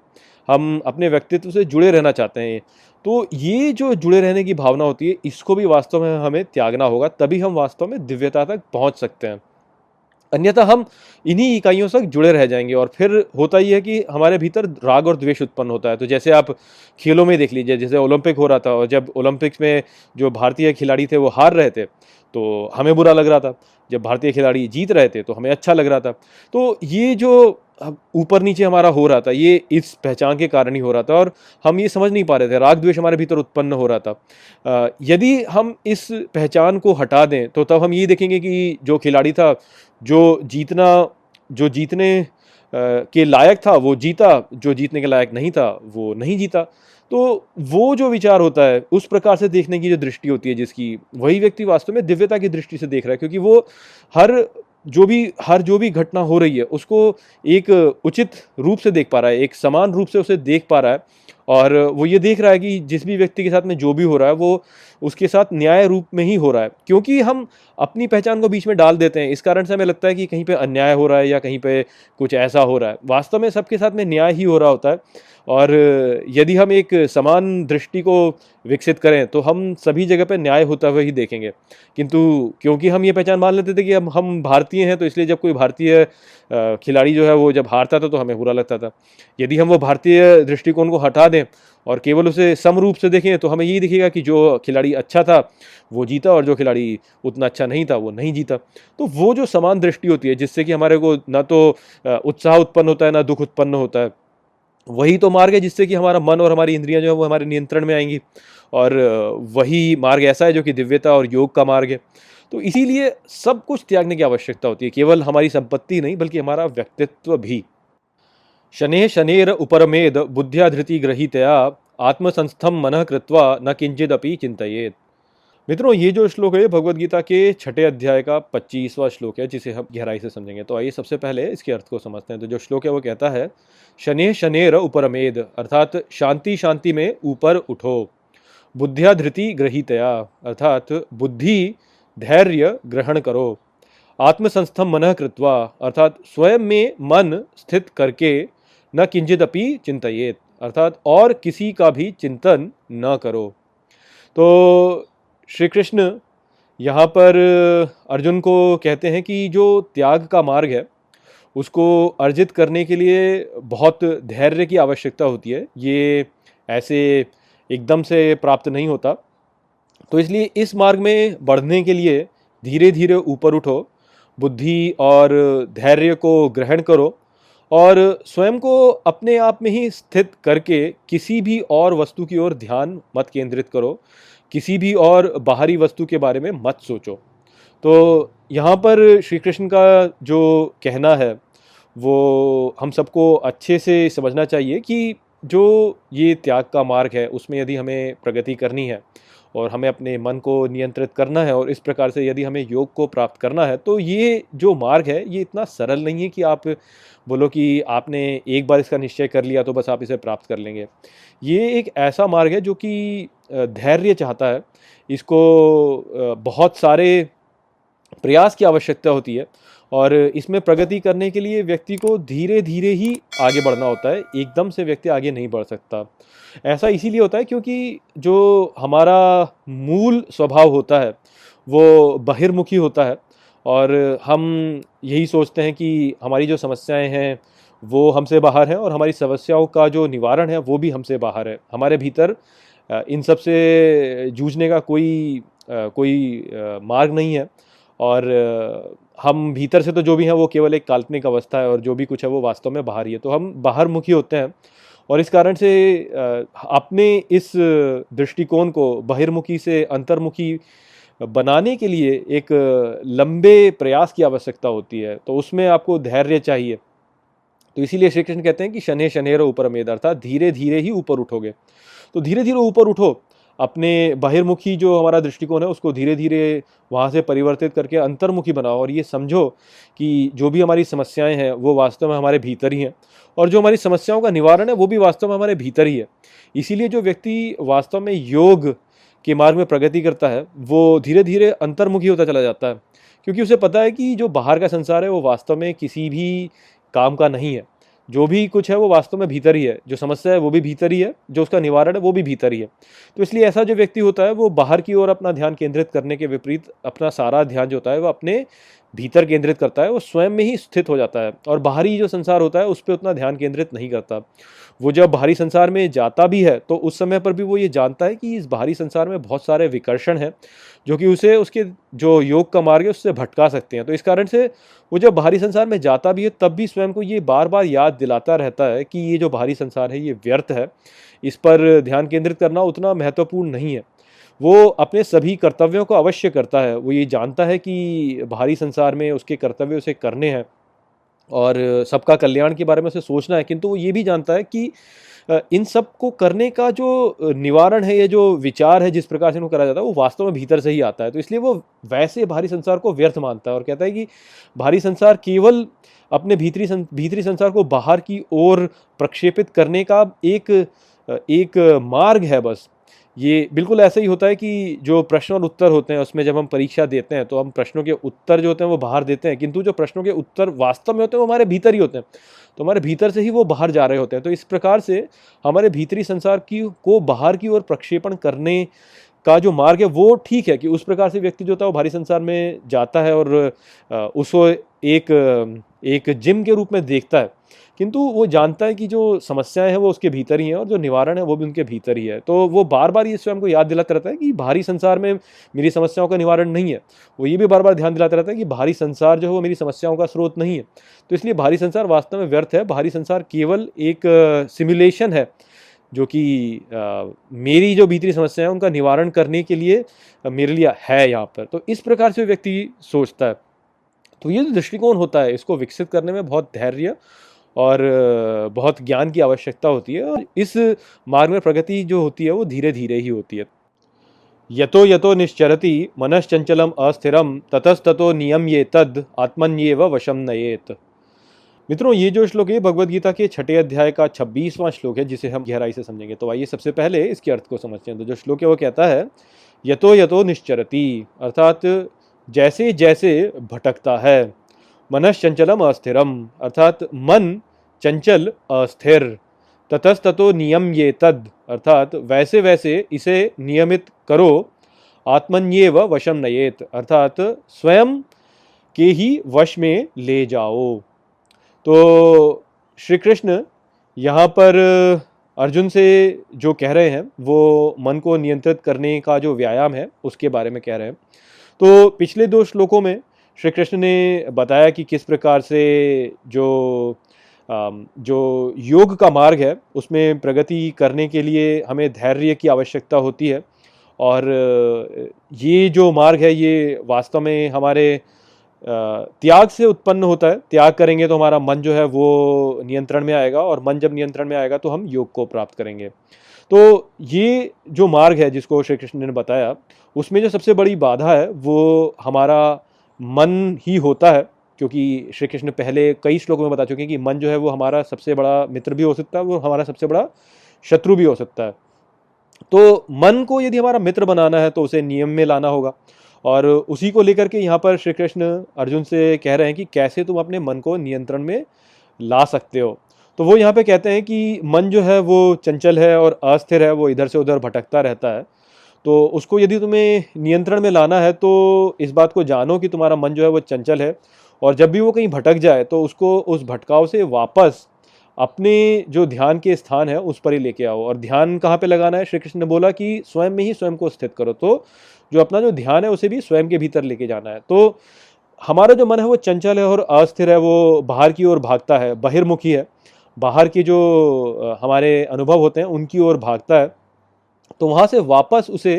हम अपने व्यक्तित्व से जुड़े रहना चाहते हैं तो ये जो जुड़े रहने की भावना होती है, इसको भी वास्तव में हमें त्यागना होगा, तभी हम वास्तव में दिव्यता तक पहुँच सकते हैं। अन्यथा हम इन्हीं इकाइयों से जुड़े रह जाएँगे और फिर होता ही है कि हमारे भीतर राग और द्वेष उत्पन्न होता है। तो जैसे आप खेलों में देख लीजिए, जैसे ओलंपिक हो रहा था और जब ओलंपिक्स में जो भारतीय खिलाड़ी थे वो हार रहे थे तो हमें बुरा लग रहा था। जब भारतीय खिलाड़ी जीत रहे थे तो हमें अच्छा लग रहा था। तो ये जो ऊपर नीचे हमारा हो रहा था, ये इस पहचान के कारण ही हो रहा था और हम ये समझ नहीं पा रहे थे राग द्वेष हमारे भीतर उत्पन्न हो रहा था। यदि हम इस पहचान को हटा दें तो तब हम ये देखेंगे कि जो खिलाड़ी था, जो जीतना, जो जीतने के लायक था, वो जीता, जो जीतने के लायक नहीं था, वो नहीं जीता। तो वो जो विचार होता है, उस प्रकार से देखने की जो दृष्टि होती है जिसकी, वही व्यक्ति वास्तव में दिव्यता की दृष्टि से देख रहा है, क्योंकि वो हर जो भी, हर जो भी घटना हो रही है, उसको एक उचित रूप से देख पा रहा है, एक समान रूप से उसे देख पा रहा है। और वो ये देख रहा है कि जिस भी व्यक्ति के साथ में जो भी हो रहा है, वो उसके साथ न्याय रूप में ही हो रहा है। क्योंकि हम अपनी पहचान को बीच में डाल देते हैं। इस कारण से हमें लगता है कि कहीं पे अन्याय हो रहा है या कहीं पे कुछ ऐसा हो रहा है। वास्तव में सबके साथ में न्याय ही हो रहा होता है। और यदि हम एक समान दृष्टि को विकसित करें तो हम सभी जगह पर न्याय होता हुआ ही देखेंगे। किंतु क्योंकि हम ये पहचान मान लेते थे कि हम हम भारतीय हैं तो इसलिए जब कोई भारतीय खिलाड़ी जो है वो जब हारता था तो हमें बुरा लगता था। यदि हम वो भारतीय दृष्टिकोण को हटा दें और केवल उसे सम रूप से देखें तो हमें यही दिखेगा कि जो खिलाड़ी अच्छा था, वो जीता और जो खिलाड़ी उतना अच्छा नहीं था, वो नहीं जीता। तो वो जो समान दृष्टि होती है, जिससे कि हमारे को ना तो उत्साह उत्पन्न होता है, ना दुख उत्पन्न होता है वही तो मार्ग है जिससे कि हमारा मन और हमारी इंद्रियाँ जो है वो हमारे नियंत्रण में आएँगी। और वही मार्ग ऐसा है जो कि दिव्यता और योग का मार्ग है। तो इसीलिए सब कुछ त्यागने की आवश्यकता होती है। केवल हमारी संपत्ति नहीं, बल्कि हमारा व्यक्तित्व भी। शने शनेर उपरमेद बुद्धियाधृति ग्रहीतया, आत्मसंस्थम मन कृत्वा न किंचिदपि चिंतित मित्रों, ये जो श्लोक है भगवत गीता के छठे अध्याय का पच्चीसवा श्लोक है, जिसे हम गहराई से समझेंगे। तो आइए सबसे पहले इसके अर्थ को समझते हैं। तो जो श्लोक है, वो कहता है, शनि शनेर उपरमेद, अर्थात शांति शांति में ऊपर उठो। बुद्धिया धृति ग्रहितया, अर्थात बुद्धि धैर्य ग्रहण करो। आत्मसंस्थम मन कृत्वा, अर्थात स्वयं में मन स्थित करके न किंचित अपनी चिंतित अर्थात और किसी का भी चिंतन न करो। तो श्री कृष्ण यहाँ पर अर्जुन को कहते हैं कि जो त्याग का मार्ग है, उसको अर्जित करने के लिए बहुत धैर्य की आवश्यकता होती है। ये ऐसे एकदम से प्राप्त नहीं होता। तो इसलिए इस मार्ग में बढ़ने के लिए धीरे धीरे ऊपर उठो, बुद्धि और धैर्य को ग्रहण करो और स्वयं को अपने आप में ही स्थित करके किसी भी और वस्तु की ओर ध्यान मत केंद्रित करो। किसी भी और बाहरी वस्तु के बारे में मत सोचो। तो यहाँ पर श्री कृष्ण का जो कहना है, वो हम सबको अच्छे से समझना चाहिए कि जो ये त्याग का मार्ग है, उसमें यदि हमें प्रगति करनी है और हमें अपने मन को नियंत्रित करना है और इस प्रकार से यदि हमें योग को प्राप्त करना है तो ये जो मार्ग है, ये इतना सरल नहीं है कि आप बोलो कि आपने एक बार इसका निश्चय कर लिया तो बस आप इसे प्राप्त कर लेंगे। ये एक ऐसा मार्ग है जो कि धैर्य चाहता है। इसको बहुत सारे प्रयास की आवश्यकता होती है और इसमें प्रगति करने के लिए व्यक्ति को धीरे धीरे ही आगे बढ़ना होता है, एकदम से व्यक्ति आगे नहीं बढ़ सकता। ऐसा इसीलिए होता है क्योंकि जो हमारा मूल स्वभाव होता है, वो बहिर्मुखी होता है और हम यही सोचते हैं कि हमारी जो समस्याएँ हैं, वो हमसे बाहर हैं और हमारी समस्याओं का जो निवारण है, वो भी हमसे बाहर है। हमारे भीतर इन सबसे जूझने का कोई कोई मार्ग नहीं है। और हम भीतर से तो जो भी हैं वो केवल एक काल्पनिक अवस्था है और जो भी कुछ है वो वास्तव में बाहर ही है। तो हम बाहर मुखी होते हैं और इस कारण से अपने इस दृष्टिकोण को बहिर्मुखी से अंतर्मुखी बनाने के लिए एक लंबे प्रयास की आवश्यकता होती है। तो उसमें आपको धैर्य चाहिए। तो इसीलिए श्री कृष्ण कहते हैं कि शनि शनेर ऊपर मेद, अर्थात धीरे धीरे ही ऊपर उठोगे। तो धीरे धीरे ऊपर उठो अपने बहिर्मुखी जो हमारा दृष्टिकोण है, उसको धीरे धीरे वहाँ से परिवर्तित करके अंतर्मुखी बनाओ। और ये समझो कि जो भी हमारी समस्याएँ हैं, वो वास्तव में हमारे भीतर ही हैं। और जो हमारी समस्याओं का निवारण है, वो भी वास्तव में हमारे भीतर ही है। इसीलिए जो व्यक्ति वास्तव में योग के मार्ग में प्रगति करता है, वो धीरे धीरे अंतर्मुखी होता चला जाता है। क्योंकि उसे पता है कि जो बाहर का संसार है, वो वास्तव में किसी भी काम का नहीं है। जो भी कुछ है वो वास्तव में भीतर ही है। जो समस्या है वो भी भीतर ही है, जो उसका निवारण है वो भी भीतर ही है। तो इसलिए ऐसा जो व्यक्ति होता है वो बाहर की ओर अपना ध्यान केंद्रित करने के विपरीत अपना सारा ध्यान जो होता है वो अपने भीतर केंद्रित करता है, वो स्वयं में ही स्थित हो जाता है और बाहरी जो संसार होता है उस पर उतना ध्यान केंद्रित नहीं करता। वो जब बाहरी संसार में जाता भी है तो उस समय पर भी वो ये जानता है कि इस बाहरी संसार में बहुत सारे विकर्षण हैं, जो कि उसे उसके जो योग का मार्ग है, उससे भटका सकते हैं। तो इस कारण से वो जब बाहरी संसार में जाता भी है, तब भी स्वयं को ये बार बार याद दिलाता रहता है कि ये जो बाहरी संसार है, ये व्यर्थ है। इस पर ध्यान केंद्रित करना उतना महत्वपूर्ण नहीं है। वो अपने सभी कर्तव्यों को अवश्य करता है। वो ये जानता है कि बाहरी संसार में उसके कर्तव्य उसे करने हैं। और सबका कल्याण के बारे में उसे सोचना है किंतु वो ये भी जानता है कि इन सबको करने का जो निवारण है या जो विचार है जिस प्रकार से इनको करा जाता है वो वास्तव में भीतर से ही आता है। तो इसलिए वो वैसे भारी संसार को व्यर्थ मानता है और कहता है कि भारी संसार केवल अपने भीतरी सं, भीतरी संसार को बाहर की ओर प्रक्षेपित करने का एक एक मार्ग है बस। ये बिल्कुल ऐसा ही होता है कि जो प्रश्न और उत्तर होते हैं, उसमें जब हम परीक्षा देते हैं तो हम प्रश्नों के उत्तर जो होते हैं, वो बाहर देते हैं। किंतु जो प्रश्नों के उत्तर वास्तव में होते हैं, वो हमारे भीतर ही होते हैं। तो हमारे भीतर से ही वो बाहर जा रहे होते हैं। तो इस प्रकार से हमारे भीतरी संसार की, को बाहर की ओर प्रक्षेपण करने का जो मार्ग है, वो ठीक है कि उस प्रकार से व्यक्ति जो होता है, वो भारी संसार में जाता है और उसको एक एक जिम के रूप में देखता है। किंतु वो जानता है कि जो समस्याएँ हैं वो उसके भीतर ही हैं और जो निवारण है वो भी उनके भीतर ही है। तो वो बार बार ये स्वयं को याद दिलाता रहता है कि भारी संसार में मेरी समस्याओं का निवारण नहीं है। वो ये भी बार बार ध्यान दिलाता रहता है कि भारी संसार जो है वो मेरी समस्याओं का स्रोत नहीं है। तो इसलिए भारी संसार वास्तव में व्यर्थ है। भारी संसार केवल एक सिमुलेशन है, जो कि मेरी जो भीतरी समस्या है उनका निवारण करने के लिए मेरे लिए है यहाँ पर। तो इस प्रकार से व्यक्ति सोचता है। तो ये जो दृष्टिकोण होता है, इसको विकसित करने में बहुत धैर्य और बहुत ज्ञान की आवश्यकता होती है और इस मार्ग में प्रगति जो होती है वो धीरे धीरे ही होती है। यतो यतो निश्चरति मनश्चंचलम अस्थिरम ततस्ततो नियम ये तद आत्मन्येव वशम नयेत। मित्रों, ये जो श्लोक है भगवत गीता के छठे अध्याय का छब्बीसवां श्लोक है, जिसे हम गहराई से समझेंगे। तो आइए सबसे पहले इसके अर्थ को समझते हैं। तो जो श्लोक है, वो कहता है, यतो यतो निश्चरति, अर्थात जैसे जैसे भटकता है। मनश्चंचलम अस्थिरम। अर्थात मन चंचल अस्थिर। ततस्ततो नियम ये तद अर्थात वैसे वैसे इसे नियमित करो। आत्मन्येव वशम नयेत। अर्थात स्वयं के ही वश में ले जाओ। तो श्री कृष्ण यहाँ पर अर्जुन से जो कह रहे हैं, वो मन को नियंत्रित करने का जो व्यायाम है, उसके बारे में कह रहे हैं। तो पिछले दो श्लोकों में श्री कृष्ण ने बताया कि किस प्रकार से जो जो योग का मार्ग है, उसमें प्रगति करने के लिए हमें धैर्य की आवश्यकता होती है। और ये जो मार्ग है, ये वास्तव में हमारे त्याग से उत्पन्न होता है। त्याग करेंगे तो हमारा मन जो है, वो नियंत्रण में आएगा और मन जब नियंत्रण में आएगा तो हम योग को प्राप्त करेंगे। तो ये जो मार्ग है, जिसको श्री कृष्ण ने बताया, उसमें जो सबसे बड़ी बाधा है, वो हमारा मन ही होता है, क्योंकि श्री कृष्ण पहले कई श्लोकों में बता चुके हैं कि मन जो है वो हमारा सबसे बड़ा मित्र भी हो सकता है, वो हमारा सबसे बड़ा शत्रु भी हो सकता है। तो मन को यदि हमारा मित्र बनाना है तो उसे नियम में लाना होगा। और उसी को लेकर के यहाँ पर श्री कृष्ण अर्जुन से कह रहे हैं कि कैसे तुम अपने मन को नियंत्रण में ला सकते हो। तो वो यहाँ पे कहते हैं कि मन जो है वो चंचल है और अस्थिर है, वो इधर से उधर भटकता रहता है। तो उसको यदि तुम्हें नियंत्रण में लाना है तो इस बात को जानो कि तुम्हारा मन जो है वो चंचल है। और जब भी वो कहीं भटक जाए तो उसको उस भटकाव से वापस अपने जो ध्यान के स्थान है, उस पर ही लेके आओ। और ध्यान कहाँ पे लगाना है? श्री कृष्ण ने बोला कि स्वयं में ही स्वयं को स्थित करो। तो जो अपना जो ध्यान है, उसे भी स्वयं के भीतर लेके जाना है। तो हमारा जो मन है, वो चंचल है और अस्थिर है। वो बाहर की ओर भागता है, बहिर्मुखी है। बाहर के जो हमारे अनुभव होते हैं, उनकी ओर भागता है। तो वहाँ से वापस उसे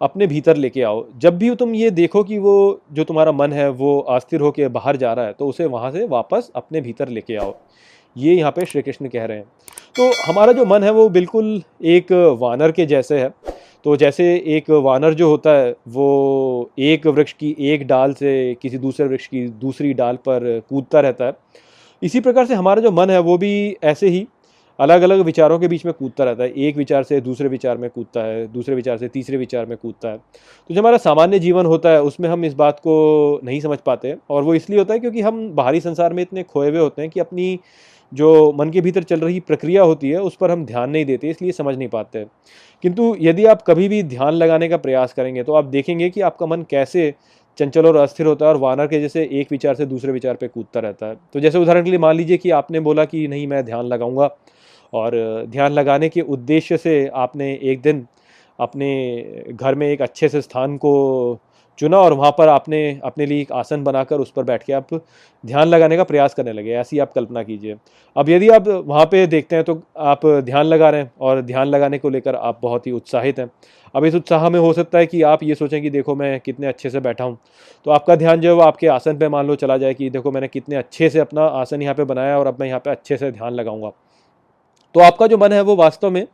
अपने भीतर लेके आओ। जब भी तुम ये देखो कि वो, जो तुम्हारा मन है, वो अस्थिर होकर बाहर जा रहा है तो उसे वहाँ से वापस अपने भीतर लेके आओ। ये यहाँ पे श्री कृष्ण कह रहे हैं। तो हमारा जो मन है, वो बिल्कुल एक वानर के जैसे है। तो जैसे एक वानर जो होता है, वो एक वृक्ष की एक डाल से किसी दूसरे वृक्ष की दूसरी डाल पर कूदता रहता है। इसी प्रकार से हमारा जो मन है, वो भी ऐसे ही अलग अलग विचारों के बीच में कूदता रहता है। एक विचार से दूसरे विचार में कूदता है, दूसरे विचार से तीसरे विचार में कूदता है। तो जो हमारा सामान्य जीवन होता है, उसमें हम इस बात को नहीं समझ पाते और वो इसलिए होता है क्योंकि हम बाहरी संसार में इतने खोए हुए होते हैं कि अपनी जो मन के भीतर चल रही प्रक्रिया होती है, उस पर हम ध्यान नहीं देते, इसलिए समझ नहीं पाते। किंतु यदि आप कभी भी ध्यान लगाने का प्रयास करेंगे तो आप देखेंगे कि आपका मन कैसे चंचल और अस्थिर होता है और वानर के जैसे एक विचार से दूसरे विचार पे कूदता रहता है। तो जैसे उदाहरण के लिए मान लीजिए कि आपने बोला कि नहीं, मैं ध्यान लगाऊँगा और ध्यान लगाने के उद्देश्य से आपने एक दिन अपने घर में एक अच्छे से स्थान को चुना और वहाँ पर आपने अपने लिए एक आसन बनाकर उस पर बैठ के आप ध्यान लगाने का प्रयास करने लगे, ऐसी आप कल्पना कीजिए। अब यदि आप वहाँ पे देखते हैं तो आप ध्यान लगा रहे हैं और ध्यान लगाने को लेकर आप बहुत ही उत्साहित हैं। अब इस उत्साह में हो सकता है कि आप ये सोचें कि देखो मैं कितने अच्छे से बैठा हूँ। तो आपका ध्यान जो है वो आपके आसन पर मान लो चला जाए कि देखो मैंने कितने अच्छे से अपना आसन यहाँ पर बनाया और अब मैं यहाँ पर अच्छे से ध्यान लगाऊँगा। तो आपका जो मन है वो वास्तव में,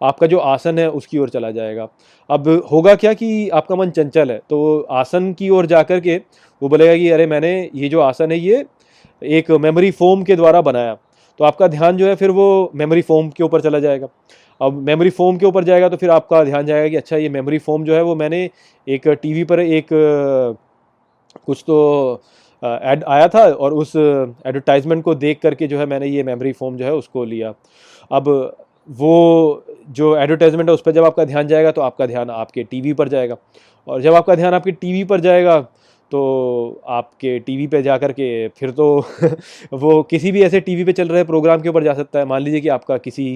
आपका जो आसन है उसकी ओर चला जाएगा। अब होगा क्या कि आपका मन चंचल है तो आसन की ओर जाकर के वो बोलेगा कि अरे मैंने ये जो आसन है ये एक मेमोरी फोम के द्वारा बनाया। तो आपका ध्यान जो है फिर वो मेमोरी फोम के ऊपर चला जाएगा। अब मेमोरी फोम के ऊपर जाएगा तो फिर आपका ध्यान जाएगा कि अच्छा ये मेमोरी फोम जो है वो मैंने एक टीवी पर एक, कुछ तो एड आया था और उस एडवर्टाइजमेंट को देख करके जो है मैंने ये मेमोरी फोम जो है उसको लिया। अब वो जो एडवर्टाइजमेंट है, उस पर जब आपका ध्यान जाएगा तो आपका ध्यान आपके टीवी पर जाएगा। और जब आपका ध्यान आपके टीवी पर जाएगा तो आपके टीवी पे जा कर के फिर तो *laughs* वो किसी भी ऐसे टीवी पे चल रहे प्रोग्राम के ऊपर जा सकता है। मान लीजिए कि आपका किसी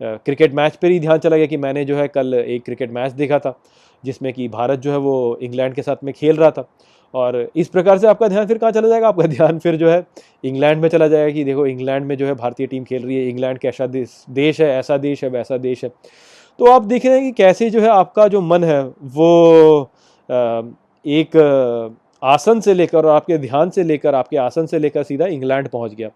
क्रिकेट मैच पर ही ध्यान चला गया कि मैंने जो है कल एक क्रिकेट मैच देखा था, जिसमें कि भारत जो है वो इंग्लैंड के साथ में खेल रहा था। और इस प्रकार से आपका ध्यान फिर कहाँ चला जाएगा? आपका ध्यान फिर जो है इंग्लैंड में चला जाएगा कि देखो, इंग्लैंड में जो है भारतीय टीम खेल रही है, इंग्लैंड कैसा देश देश है, ऐसा देश है, वैसा देश है। तो आप देख रहे हैं कि कैसे जो है आपका जो मन है, वो एक आसन से लेकर और आपके ध्यान से लेकर, आपके आसन से लेकर सीधा इंग्लैंड पहुँच गया।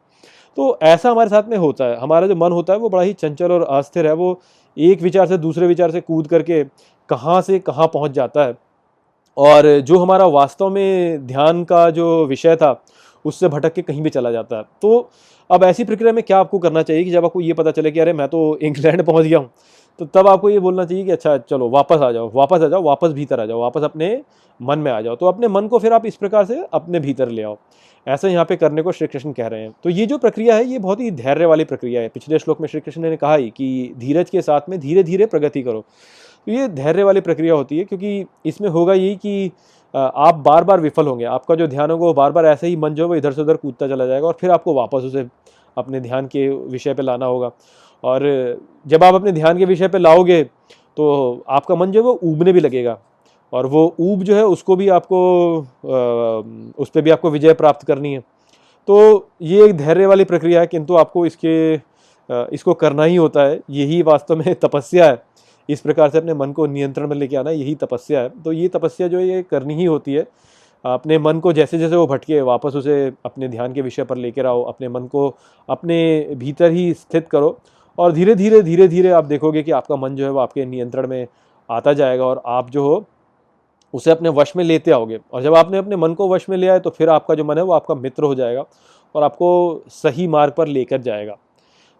तो ऐसा हमारे साथ में होता है। हमारा जो मन होता है, वो बड़ा ही चंचल और अस्थिर है। वो एक विचार से दूसरे विचार से कूद करके कहाँ से कहाँ पहुँच जाता है। और जो हमारा वास्तव में ध्यान का जो विषय था, उससे भटक के कहीं भी चला जाता है। तो अब ऐसी प्रक्रिया में क्या आपको करना चाहिए कि जब आपको ये पता चले कि अरे, मैं तो इंग्लैंड *laughs* पहुँच गया हूँ तो तब आपको ये बोलना चाहिए कि अच्छा चलो वापस आ जाओ, वापस आ जाओ, वापस भीतर आ जाओ, वापस अपने मन में आ जाओ। तो अपने मन को फिर आप इस प्रकार से अपने भीतर ले आओ। ऐसा यहाँ पे करने को श्री कृष्ण कह रहे हैं। तो ये जो प्रक्रिया है, ये बहुत ही धैर्य वाली प्रक्रिया है। पिछले श्लोक में श्री कृष्ण ने कहा ही कि धीरज के साथ में धीरे धीरे प्रगति करो। ये धैर्य वाली प्रक्रिया होती है, क्योंकि इसमें होगा यही कि आप बार बार विफल होंगे। आपका जो ध्यान होगा वो बार बार ऐसे ही मन जो है इधर से उधर कूदता चला जाएगा और फिर आपको वापस उसे अपने ध्यान के विषय पर लाना होगा। और जब आप अपने ध्यान के विषय पर लाओगे तो आपका मन जो है वो ऊबने भी लगेगा। और वो ऊब जो है, उसको भी आपको उस पर भी आपको विजय प्राप्त करनी है। तो ये एक धैर्य वाली प्रक्रिया है, किंतु आपको इसके इसको करना ही होता है। यही वास्तव में तपस्या है। इस प्रकार से अपने मन को नियंत्रण में लेके आना यही तपस्या है। तो ये तपस्या जो है, ये करनी ही होती है। अपने मन को जैसे जैसे वो भटके, वापस उसे अपने ध्यान के विषय पर लेकर आओ, अपने मन को अपने भीतर ही स्थित करो और धीरे धीरे धीरे धीरे आप देखोगे कि आपका मन जो है, वो आपके नियंत्रण में आता जाएगा और आप जो हो, उसे अपने वश में लेते आओगे। और जब आपने अपने मन को वश में लिया है तो फिर आपका जो मन है, वो आपका मित्र हो जाएगा और आपको सही मार्ग पर लेकर जाएगा।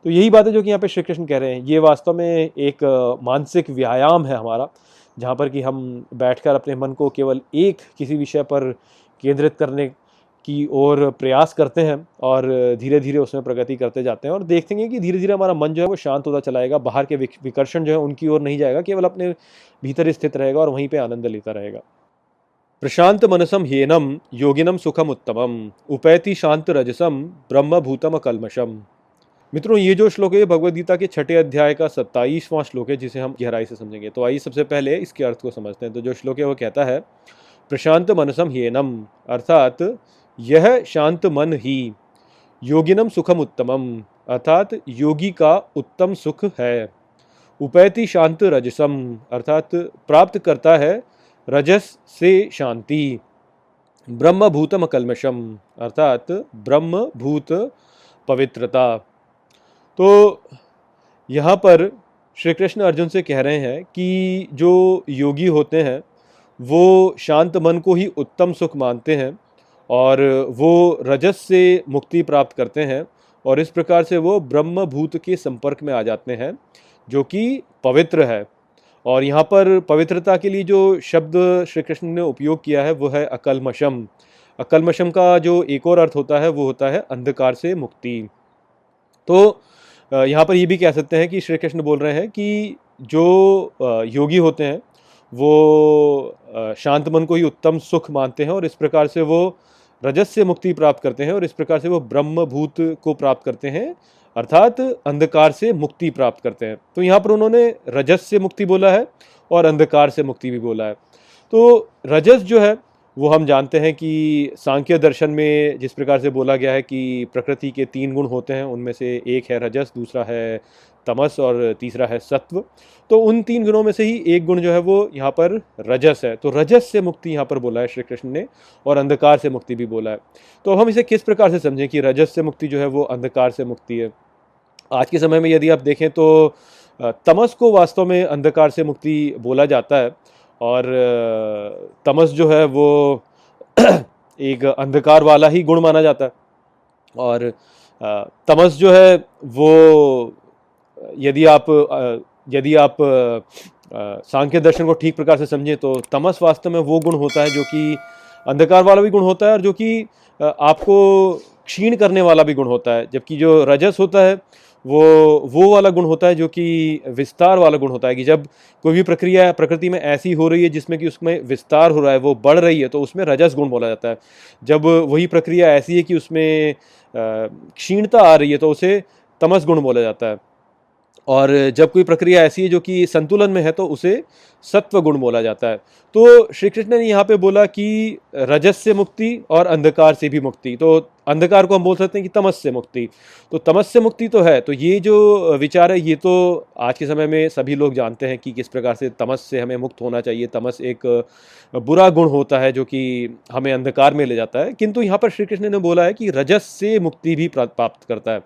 तो यही बात है जो कि यहाँ पे श्री कृष्ण कह रहे हैं। ये वास्तव में एक मानसिक व्यायाम है हमारा, जहाँ पर कि हम बैठकर अपने मन को केवल एक किसी विषय पर केंद्रित करने की ओर प्रयास करते हैं और धीरे धीरे उसमें प्रगति करते जाते हैं और देखते हैं कि धीरे धीरे हमारा मन जो है वो शांत होता चलाएगा बाहर के विकर्षण जो है उनकी ओर नहीं जाएगा, केवल अपने भीतर स्थित रहेगा और वहीं पर आनंद लेता रहेगा। प्रशांत मनसम हेनम योगिनम सुखम उत्तमम उपैति शांत रजसम ब्रह्म भूतम कलमशम मित्रों, ये जो श्लोक है भगवद गीता के छठे अध्याय का सत्ताईसवां श्लोक है, जिसे हम गहराई से समझेंगे। तो आइए सबसे पहले इसके अर्थ को समझते हैं। तो जो श्लोक है, वो कहता है, प्रशांत मनसम हेनम अर्थात, यह शांत मन ही योगिनम सुखम उत्तमम अर्थात, योगी का उत्तम सुख है, उपैति शांत रजसम अर्थात, प्राप्त करता है रजस से शांति ब्रह्म भूतम कलमशम अर्थात ब्रह्म भूत पवित्रता तो यहाँ पर श्री कृष्ण अर्जुन से कह रहे हैं कि जो योगी होते हैं, वो शांत मन को ही उत्तम सुख मानते हैं और वो रजस से मुक्ति प्राप्त करते हैं और इस प्रकार से वो ब्रह्म भूत के संपर्क में आ जाते हैं, जो कि पवित्र है। और यहाँ पर पवित्रता के लिए जो शब्द श्री कृष्ण ने उपयोग किया है, वो है अकलमशम अकलमशम का जो एक और अर्थ होता है, वो होता है अंधकार से मुक्ति। तो यहाँ पर ये भी कह सकते हैं कि श्री कृष्ण बोल रहे हैं कि जो योगी होते हैं, वो शांत मन को ही उत्तम सुख मानते हैं और इस प्रकार से वो रजस से मुक्ति प्राप्त करते हैं और इस प्रकार से वो ब्रह्म भूत को प्राप्त करते हैं, अर्थात अंधकार से मुक्ति प्राप्त करते हैं। तो यहाँ पर उन्होंने रजस से मुक्ति बोला है और अंधकार से मुक्ति भी बोला है। तो रजस जो है वो हम जानते हैं कि सांख्य दर्शन में जिस प्रकार से बोला गया है कि प्रकृति के तीन गुण होते हैं, उनमें से एक है रजस, दूसरा है तमस और तीसरा है सत्व। तो उन तीन गुणों में से ही एक गुण जो है वो यहाँ पर रजस है। तो रजस से मुक्ति यहाँ पर बोला है श्री कृष्ण ने और अंधकार से मुक्ति भी बोला है। तो हम इसे किस प्रकार से समझें कि रजस से मुक्ति जो है वो अंधकार से मुक्ति है? आज के समय में यदि आप देखें तो तमस को वास्तव में अंधकार से मुक्ति बोला जाता है। और तमस जो है वो *clears throat* एक अंधकार वाला ही गुण माना जाता है। और तमस जो है वो, यदि आप यदि आप सांख्य दर्शन को ठीक प्रकार से समझें तो तमस वास्तव में वो गुण होता है जो कि अंधकार वाला भी गुण होता है और जो कि आपको क्षीण करने वाला भी गुण होता है। जबकि जो रजस होता है वो वो वाला गुण होता है जो कि विस्तार वाला गुण होता है कि जब कोई भी प्रक्रिया प्रकृति में ऐसी हो रही है जिसमें कि उसमें विस्तार हो रहा है, वो बढ़ रही है तो उसमें रजस गुण बोला जाता है। जब वही प्रक्रिया ऐसी है कि उसमें क्षीणता आ रही है तो उसे तमस गुण बोला जाता है। और जब कोई प्रक्रिया ऐसी है जो कि संतुलन में है तो उसे सत्व गुण बोला जाता है। तो श्री कृष्ण ने यहाँ पे बोला कि रजस से मुक्ति और अंधकार से भी मुक्ति तो अंधकार को हम बोल सकते हैं कि तमस से मुक्ति। तो तमस से मुक्ति तो है तो ये जो विचार है, ये तो आज के समय में सभी लोग जानते हैं कि किस प्रकार से तमस से हमें मुक्त होना चाहिए। तमस एक बुरा गुण होता है जो कि हमें अंधकार में ले जाता है। किंतु यहाँ पर श्री कृष्ण ने बोला है कि रजस से मुक्ति भी प्राप्त करता है।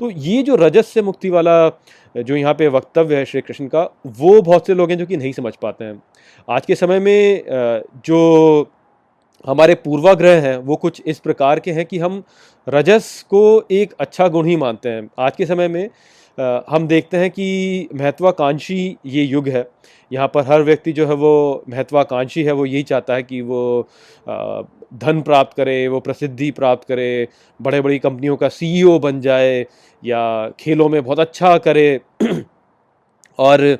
तो ये जो रजस से मुक्ति वाला जो यहाँ पे वक्तव्य है श्री कृष्ण का, वो बहुत से लोग हैं जो कि नहीं समझ पाते हैं। आज के समय में जो हमारे पूर्वाग्रह हैं वो कुछ इस प्रकार के हैं कि हम रजस को एक अच्छा गुण ही मानते हैं। आज के समय में आ, हम देखते हैं कि महत्वाकांक्षी ये युग है। यहाँ पर हर व्यक्ति जो है वो महत्वाकांक्षी है वो यही चाहता है कि वो आ, धन प्राप्त करे वो प्रसिद्धि प्राप्त करे बड़े बड़ी कंपनियों का सीईओ बन जाए या खेलों में बहुत अच्छा करे। *clears throat* और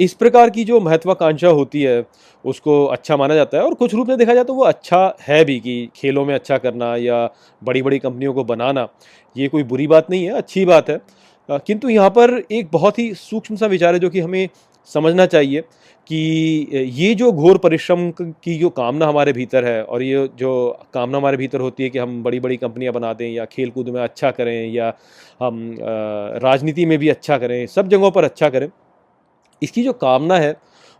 इस प्रकार की जो महत्वाकांक्षा होती है, उसको अच्छा माना जाता है। और कुछ रूप में देखा जाए तो वो अच्छा है भी कि खेलों में अच्छा करना या बड़ी बड़ी कंपनियों को बनाना, ये कोई बुरी बात नहीं है, अच्छी बात है। किंतु यहाँ पर एक बहुत ही सूक्ष्म सा विचार है जो कि हमें समझना चाहिए कि ये जो घोर परिश्रम की जो कामना हमारे भीतर है और ये जो कामना हमारे भीतर होती है कि हम बड़ी बड़ी कंपनियाँ बना दें या खेल कूद में अच्छा करें या हम राजनीति में भी अच्छा करें, सब जगहों पर अच्छा करें, इसकी जो कामना है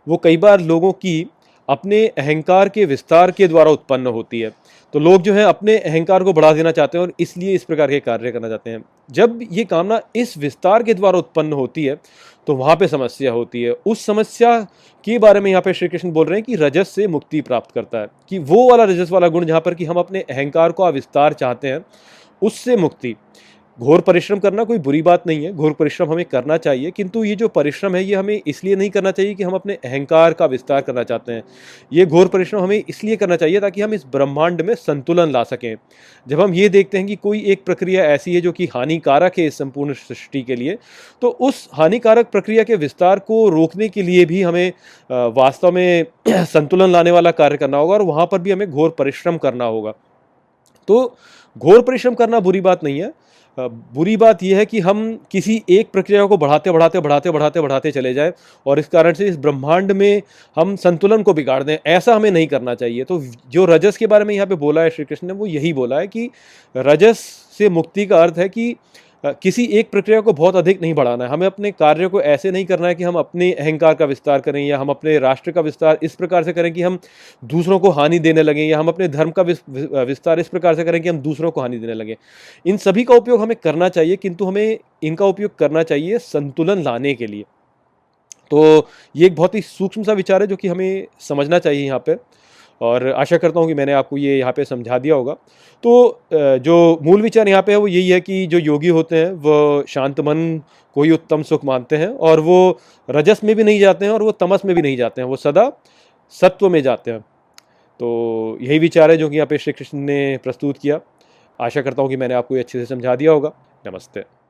वो कई बार लोगों की अपने अहंकार के विस्तार के द्वारा उत्पन्न होती है। तो लोग जो है अपने अहंकार को बढ़ा देना चाहते हैं और इसलिए इस प्रकार के कार्य करना चाहते हैं। जब ये कामना इस विस्तार के द्वारा उत्पन्न होती है तो वहाँ पे समस्या होती है। उस समस्या के बारे में यहाँ पे श्री कृष्ण बोल रहे हैं कि रजस से मुक्ति प्राप्त करता है। कि वो वाला रजस वाला गुण जहाँ पर कि हम अपने अहंकार को अविस्तार चाहते हैं, उससे मुक्ति। घोर परिश्रम करना कोई बुरी बात नहीं है, घोर परिश्रम हमें करना चाहिए, किंतु ये जो परिश्रम है, ये हमें इसलिए नहीं करना चाहिए कि हम अपने अहंकार का विस्तार करना चाहते हैं। ये घोर परिश्रम हमें इसलिए करना चाहिए ताकि हम इस ब्रह्मांड में संतुलन ला सकें। जब हम ये देखते हैं कि कोई एक प्रक्रिया ऐसी है जो कि हानिकारक है इस संपूर्ण सृष्टि के लिए तो उस हानिकारक प्रक्रिया के विस्तार को रोकने के लिए भी हमें वास्तव में *clears throat* संतुलन लाने वाला कार्य करना होगा और वहाँ पर भी हमें घोर परिश्रम करना होगा। तो घोर परिश्रम करना बुरी बात नहीं है बुरी बात यह है कि हम किसी एक प्रक्रिया को बढ़ाते बढ़ाते बढ़ाते बढ़ाते बढ़ाते चले जाएँ और इस कारण से इस ब्रह्मांड में हम संतुलन को बिगाड़ दें। ऐसा हमें नहीं करना चाहिए। तो जो रजस के बारे में यहाँ पे बोला है श्री कृष्ण ने, वो यही बोला है कि रजस से मुक्ति का अर्थ है कि किसी एक प्रक्रिया को बहुत अधिक नहीं बढ़ाना है। हमें अपने कार्य को ऐसे नहीं करना है कि हम अपने अहंकार का विस्तार करें या हम अपने राष्ट्र का विस्तार इस प्रकार से करें कि हम दूसरों को हानि देने लगें या हम अपने धर्म का विस्तार इस प्रकार से करें कि हम दूसरों को हानि देने लगें। इन सभी का उपयोग हमें करना चाहिए, किंतु हमें इनका उपयोग करना चाहिए संतुलन लाने के लिए। तो ये एक बहुत ही सूक्ष्म सा विचार है जो कि हमें समझना चाहिए यहाँ पर और आशा करता हूँ कि मैंने आपको ये यहाँ पे समझा दिया होगा। तो जो मूल विचार यहाँ पे है वो यही है कि जो योगी होते हैं, वो शांत मन को ही उत्तम सुख मानते हैं और वो रजस में भी नहीं जाते हैं और वो तमस में भी नहीं जाते हैं, वो सदा सत्व में जाते हैं। तो यही विचार है जो कि यहाँ पे श्री कृष्ण ने प्रस्तुत किया। आशा करता हूँ कि मैंने आपको ये अच्छे से समझा दिया होगा। नमस्ते।